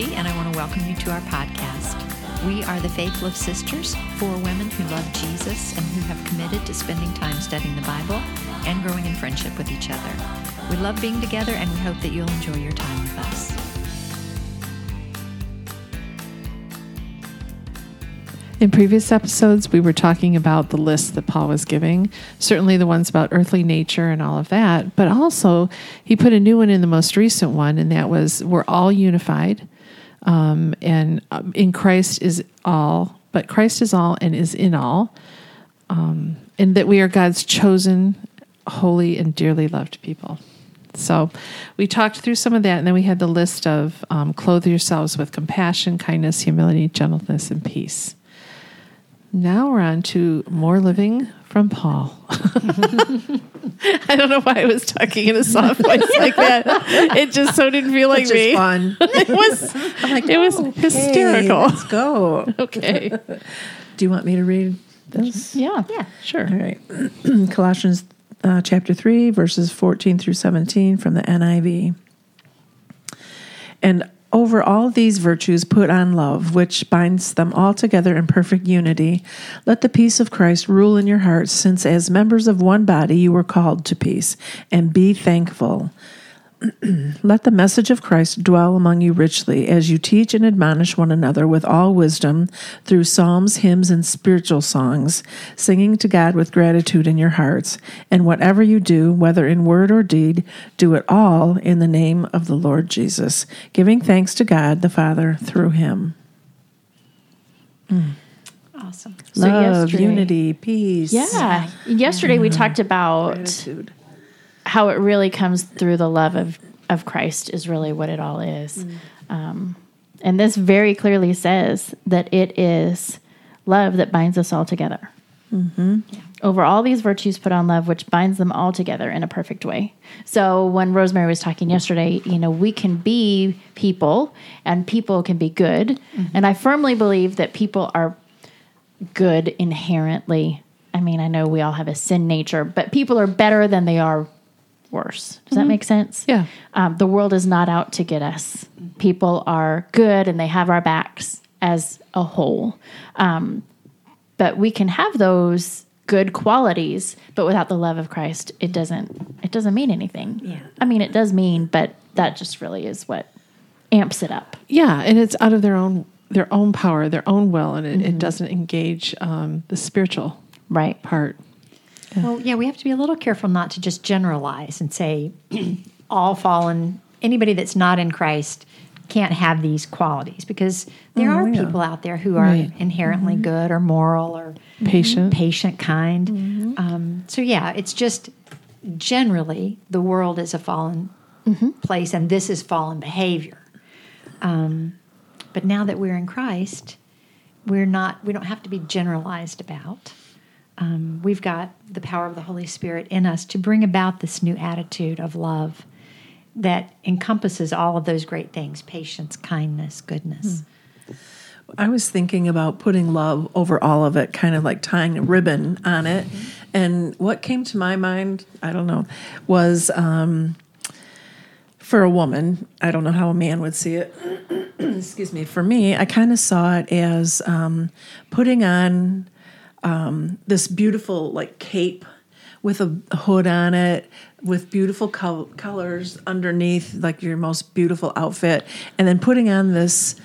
And I want to welcome you to our podcast. We are the Faith Love Sisters, four women who love Jesus and who have committed to spending time studying the Bible and growing in friendship with each other. We love being together, and we hope that you'll enjoy your time with us. In previous episodes, we were talking about the list that Paul was giving, certainly the ones about earthly nature and all of that, but also he put a new one in the most recent one, and that was we're all unified, um, and um, in Christ is all, but Christ is all and is in all, um, and that we are God's chosen, holy, and dearly loved people. So we talked through some of that, and then we had the list of um, clothe yourselves with compassion, kindness, humility, gentleness, and peace. Now we're on to more living from Paul. I don't know why I was talking in a soft voice like that. It just so didn't feel like Which me. is fun. It was. I'm like, It was okay, hysterical. Let's go. Okay. Do you want me to read this? Yeah. Yeah. Sure. All right. Colossians uh, chapter 3, verses 14 through 17 from the NIV. And over all these virtues, put on love, which binds them all together in perfect unity. Let the peace of Christ rule in your hearts, since as members of one body you were called to peace, and be thankful. Let the message of Christ dwell among you richly as you teach and admonish one another with all wisdom through psalms, hymns, and spiritual songs, singing to God with gratitude in your hearts. And whatever you do, whether in word or deed, do it all in the name of the Lord Jesus, giving thanks to God the Father through him. Mm. Awesome. Love, yesterday- unity, peace. Yeah. Yesterday we mm-hmm. talked about Gratitude. How it really comes through the love of, of Christ is really what it all is. Mm. Um, and this very clearly says that it is love that binds us all together. Mm-hmm. Over all these virtues, put on love, which binds them all together in a perfect way. So when Rosemary was talking yesterday, you know, we can be people and people can be good. Mm-hmm. And I firmly believe that people are good inherently. I mean, I know we all have a sin nature, but people are better than they are worse. Does that make sense? Yeah. Um, the world is not out to get us. People are good and they have our backs as a whole. Um, but we can have those good qualities, but without the love of Christ, it doesn't. It doesn't mean anything. Yeah. I mean, it does mean, but that just really is what amps it up. Yeah, and it's out of their own their own power, their own will, and it, it doesn't engage um, the spiritual Right. part. Well, yeah, we have to be a little careful not to just generalize and say all fallen, anybody that's not in Christ can't have these qualities because there are people out there who are Right. inherently good or moral or Patient. patient, kind. Um, so, yeah, it's just generally the world is a fallen place and this is fallen behavior. Um, but now that we're in Christ, we're not, we don't have to be generalized about. Um, we've got the power of the Holy Spirit in us to bring about this new attitude of love that encompasses all of those great things patience, kindness, goodness. I was thinking about putting love over all of it, kind of like tying a ribbon on it. And what came to my mind, I don't know, was um, for a woman, I don't know how a man would see it. Excuse me. For me, I kind of saw it as um, putting on um, this beautiful, like, cape with a hood on it, with beautiful col- colors underneath, like your most beautiful outfit, and then putting on this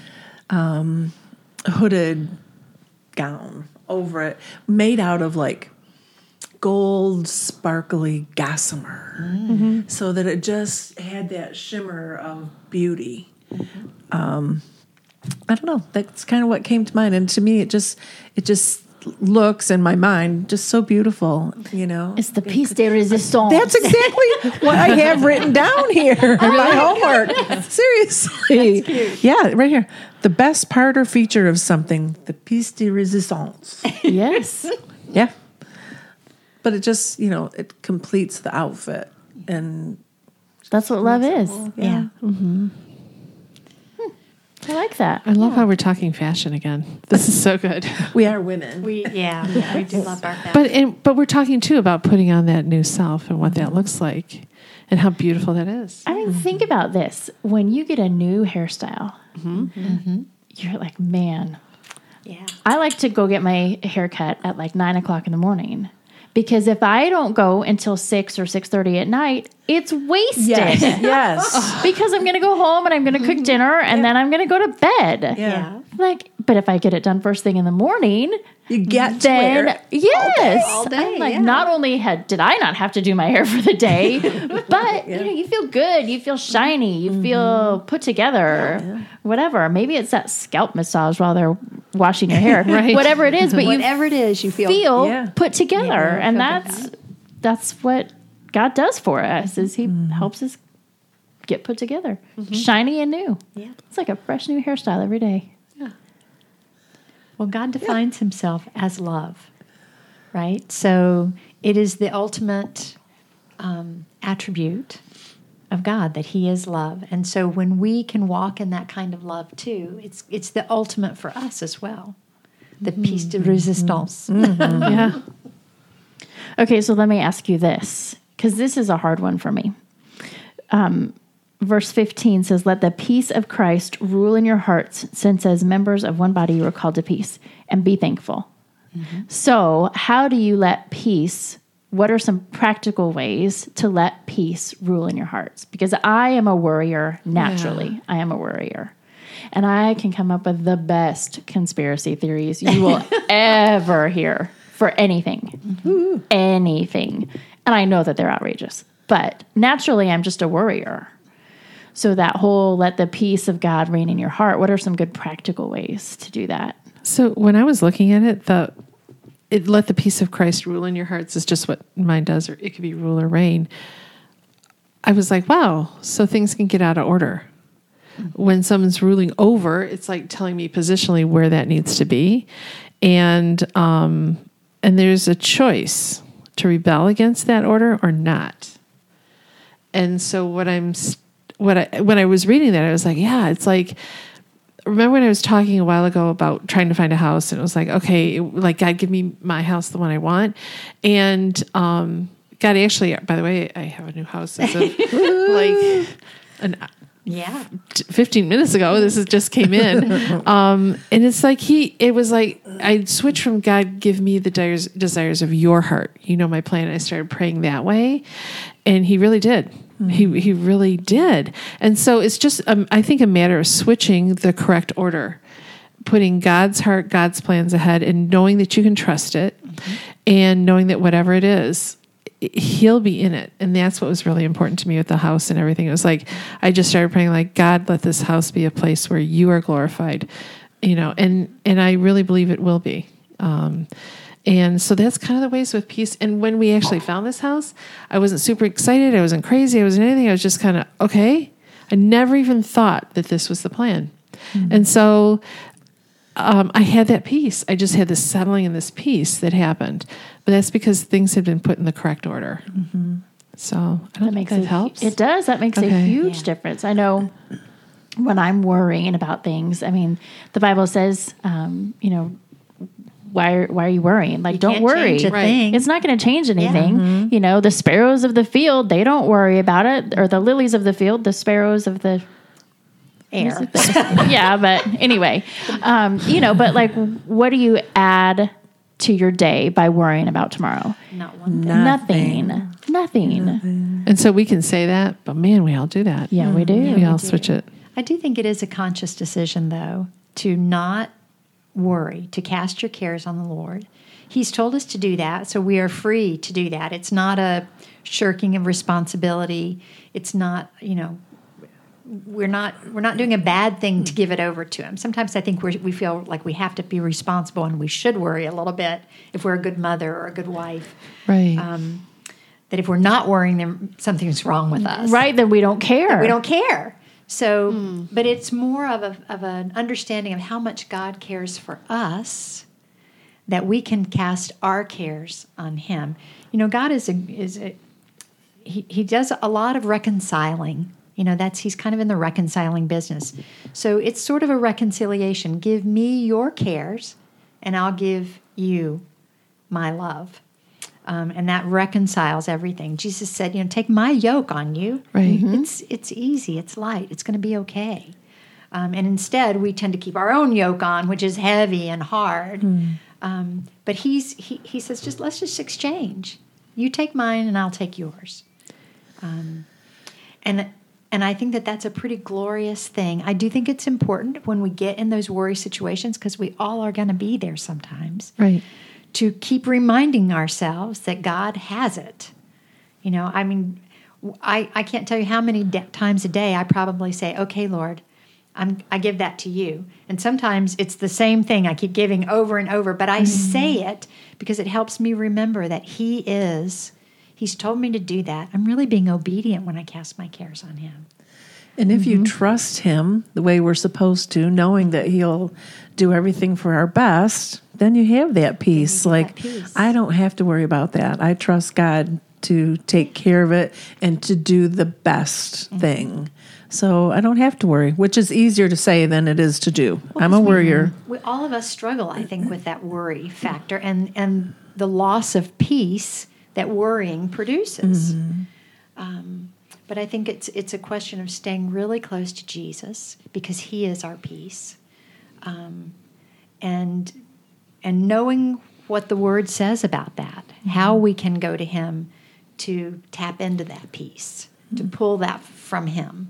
hooded gown over it made out of like gold sparkly gossamer. So that it just had that shimmer of beauty. Um i don't know. That's kind of what came to mind. And to me it just it just looks in my mind just so beautiful you know It's the piece de resistance. that's exactly what I have written down here in my homework. Seriously. Yeah, right here. The best part or feature of something, the piece de resistance. yes. Yeah. But it just, you know, it completes the outfit. And That's what love is. Yeah. Mm-hmm. I like that. I love how we're talking fashion again. This is so good. we are women. We yeah, we do love our family. But and, but we're talking too about putting on that new self and what that mm-hmm. looks like. and how beautiful that is. I mean, think mm-hmm. about this. When you get a new hairstyle, mm-hmm. you're like, man, Yeah. I like to go get my haircut at like nine o'clock in the morning. Because if I don't go until six or six thirty at night, it's wasted. yes. because I'm going to go home and I'm going to cook dinner and then I'm going to go to bed. Yeah. Like, but if I get it done first thing in the morning, You get to then wear it. yes, all day, I'm like yeah. not only had did I not have to do my hair for the day, but you know you feel good, you feel shiny, you mm-hmm. feel put together, whatever. Maybe it's that scalp massage while they're washing your hair, Right. Whatever it is, but you Whatever it is, you feel. feel Yeah. put together, Yeah, and feel good that's that's what God does for us. Is He mm-hmm. helps us get put together, mm-hmm. shiny and new. Yeah. It's like a fresh new hairstyle every day. Yeah. Well, God defines himself as love, right? So it is the ultimate um, attribute of God that He is love, and so when we can walk in that kind of love too, it's it's the ultimate for us as well. The piece de mm-hmm. resistance. Yeah. Okay, so let me ask you this, because this is a hard one for me. Um, verse 15 says, Let the peace of Christ rule in your hearts, since as members of one body you are called to peace, and be thankful. So, how do you let peace? What are some practical ways to let peace rule in your hearts? Because I am a worrier naturally. I am a worrier. And I can come up with the best conspiracy theories you will ever hear for anything. Anything. And I know that they're outrageous. But naturally, I'm just a worrier. So, that whole let the peace of God reign in your heart, what are some good practical ways to do that? So when I was looking at it, the it let the peace of Christ rule in your hearts is just what mine does, or it could be rule or reign. I was like, wow, so things can get out of order. When someone's ruling over, it's like telling me positionally where that needs to be. And um and there's a choice to rebel against that order or not. And so what I'm what I when I was reading that I was like, yeah, it's like remember when I was talking a while ago about trying to find a house and it was like, okay, like God give me my house, the one I want. And um God actually by the way, I have a new house as of like an Yeah. 15 minutes ago this is just came in. Um and it's like he it was like i switched from god give me the desires, desires of your heart. You know my plan i started praying that way. And he really did. He he really did. And so it's just um, i think a matter of switching the correct order. Putting god's heart god's plans ahead and knowing that you can trust it and knowing that whatever it is he'll be in it. And that's what was really important to me with the house and everything. It was like i just started praying like god let this house be a place where you are glorified you know and and i really believe it will be. Um and so that's kind of the ways with peace. And when we actually found this house i wasn't super excited. I wasn't crazy. I wasn't anything. I was just kind of okay. I never even thought that this was the plan. And so um, I had that peace. I just had this settling and this peace that happened, but that's because things have been put in the correct order. So I don't That think makes that a, helps. It does. That makes a huge Yeah. difference. I know when I'm worrying about things. I mean, the Bible says, um, you know, why are, why are you worrying? Like, You don't worry. a Right. thing. It's not going to change anything. You know, the sparrows of the field, they don't worry about it, or the lilies of the field, the sparrows of the Air. yeah, but anyway, um, you know, but like, what do you add to your day by worrying about tomorrow? Not one thing. Nothing. Nothing. and so we can say that, but man, we all do that. Yeah, we do. we all switch it. I do think it is a conscious decision, though, to not worry, to cast your cares on the Lord. He's told us to do that, so we are free to do that. It's not a shirking of responsibility. It's not, you know, we're not we're not doing a bad thing to give it over to him. Sometimes I think we we feel like we have to be responsible and we should worry a little bit if we're a good mother or a good wife. Right. Um, that if we're not worrying, then something's wrong with us Right, then we don't care. we don't care. So, but it's more of a of an understanding of how much God cares for us that we can cast our cares on Him. You know, God is a is a he, he does a lot of reconciling. You know, that's he's kind of in the reconciling business. So it's sort of a reconciliation. Give me your cares, and I'll give you my love. Um, and that reconciles everything. Jesus said, "You know, take my yoke on you. Right. It's it's easy. It's light. It's going to be okay." Um, and instead, we tend to keep our own yoke on, which is heavy and hard. Um, but he's he, he says, just let's just exchange. You take mine, and I'll take yours. Um, and and I think that that's a pretty glorious thing. I do think it's important when we get in those worry situations because we all are going to be there sometimes Right. to keep reminding ourselves that God has it. You know, I mean, I, I can't tell you how many de- times a day I probably say, okay, Lord, I'm, I give that to you. And sometimes it's the same thing I keep giving over and over, but I mm-hmm. say it because it helps me remember that He is, He's told me to do that. I'm really being obedient when I cast my cares on Him. And if you mm-hmm. trust Him the way we're supposed to, knowing that He'll do everything for our best, then you have that peace. Like, that peace. I don't have to worry about that. I trust God to take care of it and to do the best mm-hmm. thing. So I don't have to worry, which is easier to say than it is to do. I'm a worrier. We, all of us struggle, I think, with that worry factor and, and the loss of peace that worrying produces. Um, but I think it's it's a question of staying really close to Jesus because He is our peace, um, and and knowing what the Word says about that, how we can go to Him to tap into that peace, to pull that from Him.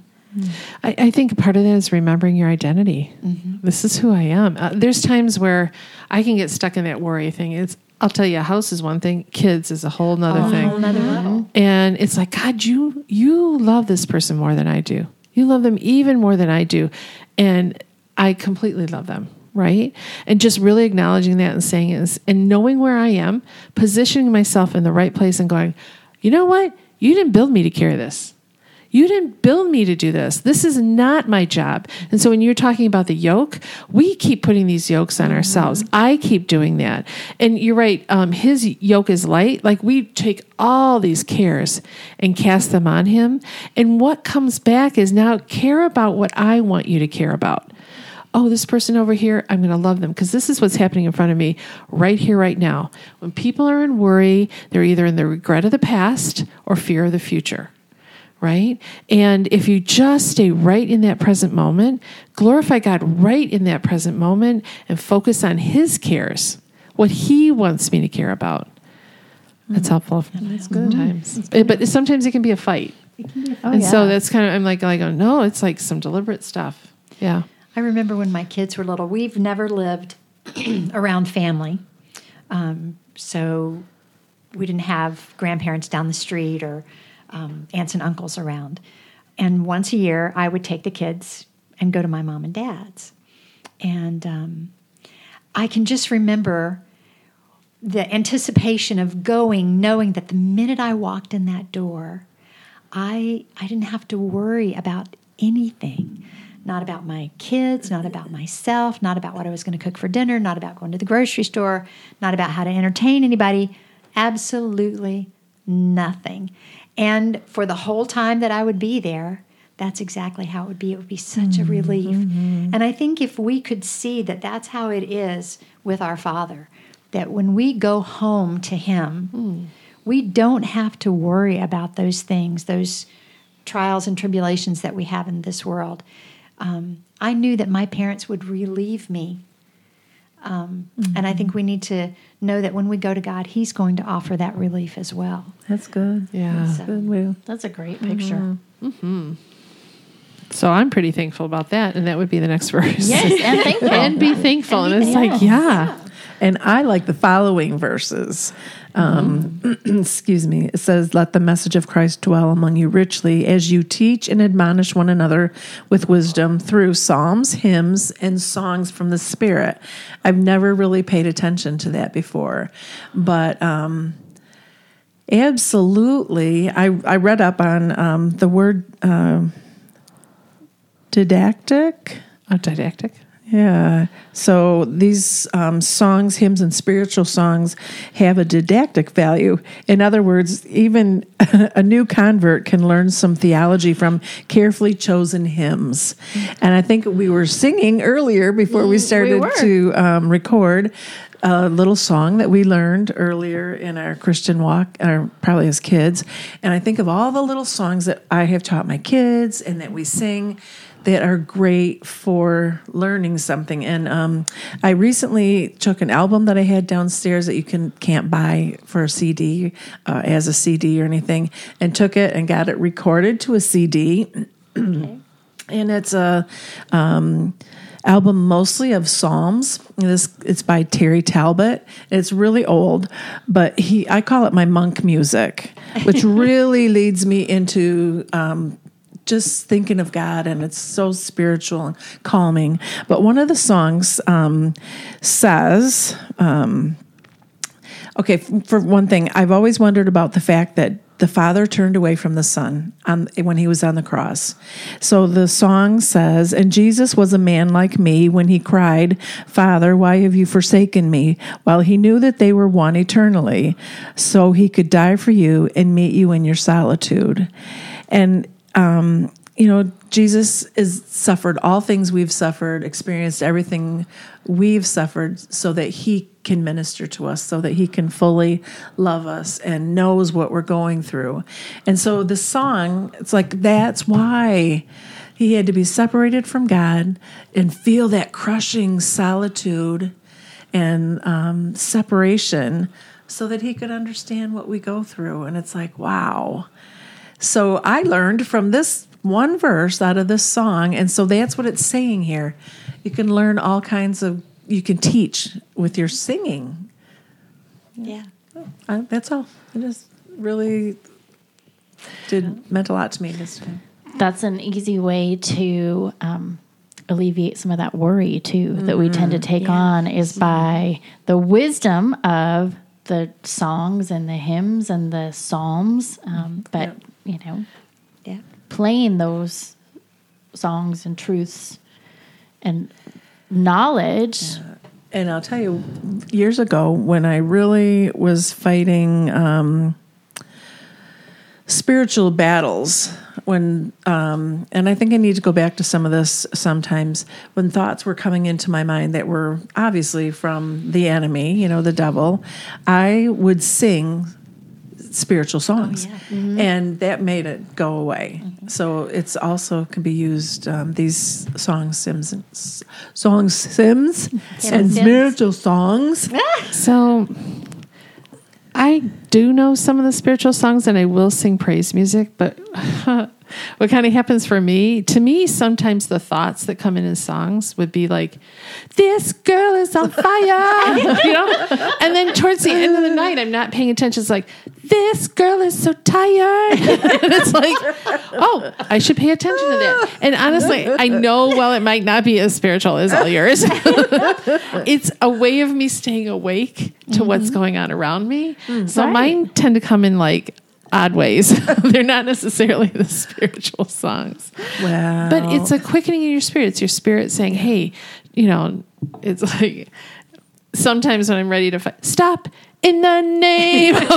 I, I think part of that is remembering your identity. This is who I am. Uh, there's times where I can get stuck in that worry thing. It's I'll tell you, a house is one thing, kids is a whole nother oh, thing. whole nother mm-hmm. level. And it's like, God, you you love this person more than I do. You love them even more than I do. And I completely love them, right? And just really acknowledging that and saying is and knowing where I am, positioning myself in the right place and going, you know what? You didn't build me to carry this. You didn't build me to do this. This is not my job. And so when you're talking about the yoke, we keep putting these yokes on ourselves. I keep doing that. And you're right. Um, his yoke is light. Like we take all these cares and cast them on him. And what comes back is now care about what I want you to care about. Oh, this person over here, I'm going to love them because this is what's happening in front of me right here, right now. When people are in worry, they're either in the regret of the past or fear of the future right? And if you just stay right in that present moment, glorify God right in that present moment, and focus on His cares, what He wants me to care about. That's helpful. That's good times, but, but sometimes it can be a fight, Oh, and so that's kind of I'm like like oh no, it's like some deliberate stuff. Yeah, I remember when my kids were little, we've never lived around family. Um, so we didn't have grandparents down the street or um, aunts and uncles around. And once a year, I would take the kids and go to my mom and dad's. And um, I can just remember the anticipation of going, knowing that the minute I walked in that door, I I didn't have to worry about anything. Not about my kids, not about myself, not about what I was going to cook for dinner, not about going to the grocery store, not about how to entertain anybody. Absolutely nothing. And for the whole time that I would be there, that's exactly how it would be. It would be such a mm-hmm. relief. Mm-hmm. And I think if we could see that that's how it is with our Father, that when we go home to Him, mm. we don't have to worry about those things, those trials and tribulations that we have in this world. Um, I knew that my parents would relieve me. Um, And I mm-hmm. think we need to know that when we go to God, He's going to offer that relief as well. That's good. yeah. So- Good. Will. That's a great picture. Mm-hmm. Mm-hmm. So I'm pretty thankful about that, and that would be the next verse. Yes, and thankful. and be thankful, and, And be it's like yeah. And I like the following verses. Um, excuse me. It says, Let the message of Christ dwell among you richly as you teach and admonish one another with wisdom through psalms, hymns, and songs from the Spirit. I've never really paid attention to that before. But um, absolutely, I, I read up on um, the word um didactic Oh, didactic. Yeah. So these um, songs, hymns, and spiritual songs have a didactic value. In other words, even a new convert can learn some theology from carefully chosen hymns. And I think we were singing earlier before we started were. to um, record a little song that we learned earlier in our Christian walk, or probably as kids. And I think of all the little songs that I have taught my kids and that we sing that are great for learning something. And um, I recently took an album that I had downstairs that you can can't buy for a CD uh, as a CD or anything, and took it and got it recorded to a CD. okay. and it's a um, album mostly of psalms. This it's by Terry Talbot. It's really old, but he I call it my monk music, which really leads me into um, just thinking of God, and it's so spiritual and calming. But one of the songs um, says. Um, Okay, for one thing, I've always wondered about the fact that the Father turned away from the Son on, when he was on the cross. So the song says, And Jesus was a man like me when he cried, Father, why have you forsaken me? While he knew that they were one eternally, so he could die for you and meet you in your solitude. And um, you know, Jesus is suffered all things we've suffered, experienced everything we've suffered, so that He can minister to us, so that He can fully love us and knows what we're going through. And so the song, it's like that's why He had to be separated from God and feel that crushing solitude and um, separation, so that He could understand what we go through. And it's like, wow. So I learned from this one verse out of this song, and so that's what it's saying here. You can learn all kinds of, you can teach with your singing. Yeah. Uh, that's all. It just really did meant a lot to me this time. That's an easy way to um, alleviate some of that worry too that we tend to take on is by the wisdom of the songs and the hymns and the psalms. Um, but you know, Yeah. Playing those songs and truths and knowledge. And I'll tell you, years ago when I really was fighting um, spiritual battles, when um, and I think I need to go back to some of this sometimes when thoughts were coming into my mind that were obviously from the enemy, you know, the devil, I would sing spiritual songs, and that made it go away. So it's also can be used um, these songs, sims, and songs, sims, and spiritual songs. So I do know some of the spiritual songs and I will sing praise music, but what kind of happens for me, to me, sometimes the thoughts that come in in songs would be like, this girl is on fire, you know? And then towards the end of the night, I'm not paying attention. It's like, this girl is so tired. and it's like, oh, I should pay attention to that. And honestly, I know while it might not be as spiritual as all yours, it's a way of me staying awake to mm-hmm. what's going on around me. So Right. Mine tend to come in like odd ways. They're not necessarily the spiritual songs. Wow. But it's a quickening in your spirit. It's your spirit saying, hey, you know, it's like sometimes when I'm ready to fight, stop in the name. kind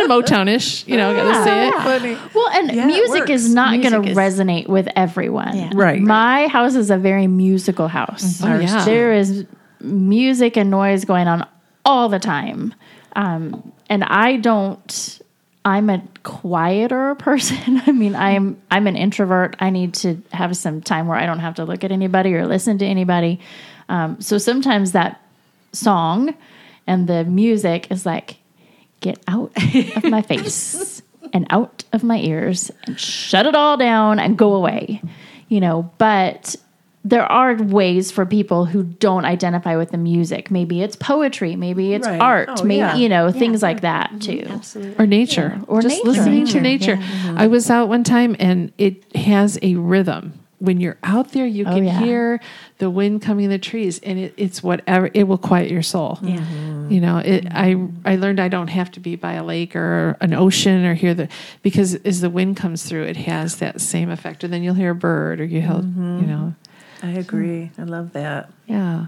of Motownish, you know, gotta say it. funny. Well, and Yeah, music is works. not going to is- resonate with everyone. Yeah. Right. My house is a very musical house. Mm-hmm. Oh, yeah. There is music and noise going on all the time. Um, and I don't I'm a quieter person. I mean, I'm I'm an introvert. I need to have some time where I don't have to look at anybody or listen to anybody. Um, so sometimes that song and the music is like, get out of my face and out of my ears and shut it all down and go away. You know, but there are ways for people who don't identify with the music. Maybe it's poetry, maybe it's Right. art, Oh, maybe yeah. you know, things like that mm-hmm. too. Absolutely. or nature Or just nature. listening to Nature, nature mm-hmm. i was out one time and it has a rhythm when you're out there you oh, can yeah. hear the wind coming in the trees and it, it's whatever it will quiet your soul Yeah. Mm-hmm. you know it, i i learned i don't have to be by a lake or an ocean or hear the because as the wind comes through it has that same effect and then you'll hear a bird or you hear you know I agree. I love that. Yeah.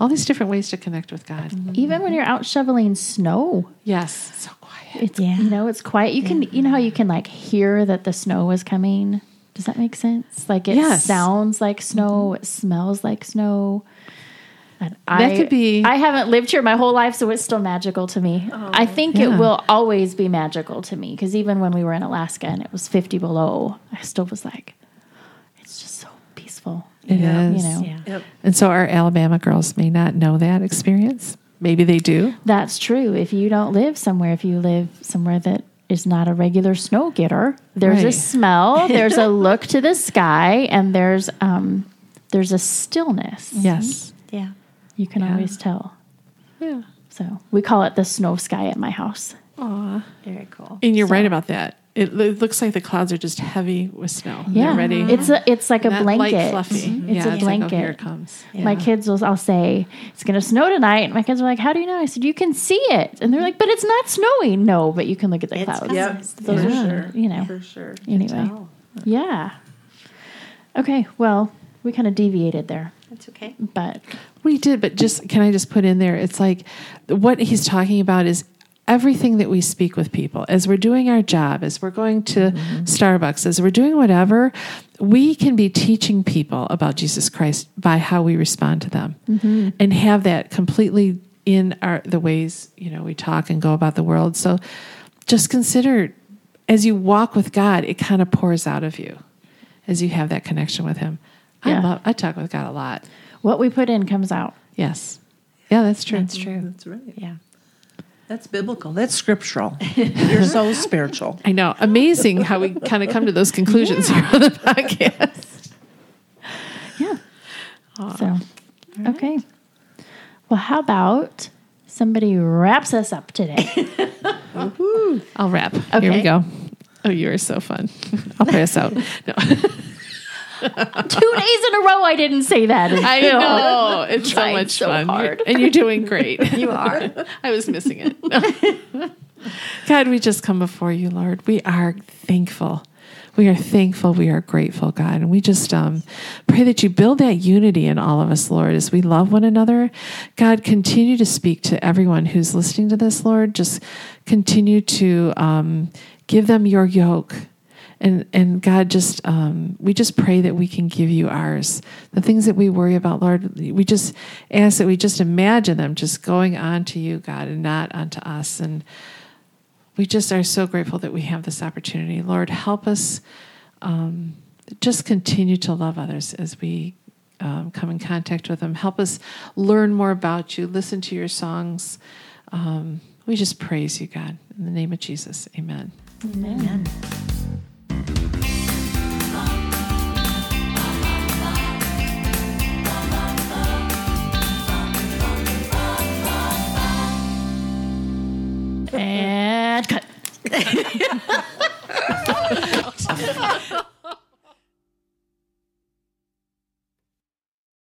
All these different ways to connect with God. Mm-hmm. Even when you're out shoveling snow, Yes. So quiet. it's you know it's quiet. You can you know how you can like hear that the snow is coming. Does that make sense? Like it Yes. sounds like snow. Mm-hmm. It smells like snow. And I, could be- I haven't lived here my whole life, so it's still magical to me. Oh, I think yeah. it will always be magical to me because even when we were in Alaska and it was 50 below, I still was like, it's just so peaceful. It Yeah. is. You know, Yeah. Yep. And so our Alabama girls may not know that experience. Maybe they do. That's true. If you don't live somewhere, if you live somewhere that is not a regular snow getter, there's a smell, there's a look to the sky, and there's um there's a stillness. Yes. Yeah. You can Yeah. always tell. Yeah. So we call it the snow sky at my house. Aw. Very cool. And you're right about that. It, it looks like the clouds are just heavy with snow. Yeah, They're ready. It's a it's like a blanket. light fluffy. Mhm. It's yeah, a it's like, oh, blanket. here it comes. My kids will I'll say it's going to snow tonight. And my kids are like, "How do you know?" I said, "You can see it." And they're like, "But it's not snowing." No, but you can look at the It's clouds. coming. Yep. Those for are, sure. you know. For sure. Anyway, yeah. Okay, well, we kind of deviated there, That's okay. but We did, but just can I just put in there? It's like what he's talking about is everything that we speak with people as we're doing our job, as we're going to mm-hmm. Starbucks, as we're doing whatever, we can be teaching people about Jesus Christ by how we respond to them mm-hmm. and have that completely in our the ways, you know, we talk and go about the world. So just consider as you walk with God, it kind of pours out of you as you have that connection with him. I love I talk with God a lot. what we put in comes out. Yes. Yeah, that's true. That's true. That's right. Yeah. That's biblical. That's scriptural. You're so spiritual. I know. Amazing how we kind of come to those conclusions here on the podcast. Yeah. So, okay. Well, how about somebody wraps us up today? I'll wrap. Here we go. Oh, you are so fun. I'll pray us out. No. Two days in a row, I didn't say that. I Still. know. It's so much so fun. hard. And you're doing great. You are. I was missing it. God, we just come before you, Lord. We are thankful. We are thankful. We are grateful, God. And we just um, pray that you build that unity in all of us, Lord, as we love one another. God, continue to speak to everyone who's listening to this, Lord. Just continue to um, give them your yoke. And, and God, just um, we just pray that we can give you ours. The things that we worry about, Lord, we just ask that we just imagine them just going on to you, God, and not onto us. And we just are so grateful that we have this opportunity. Lord, help us um, just continue to love others as we um, come in contact with them. Help us learn more about you, listen to your songs. Um, we just praise you, God. In the name of Jesus, amen. Amen. And cut.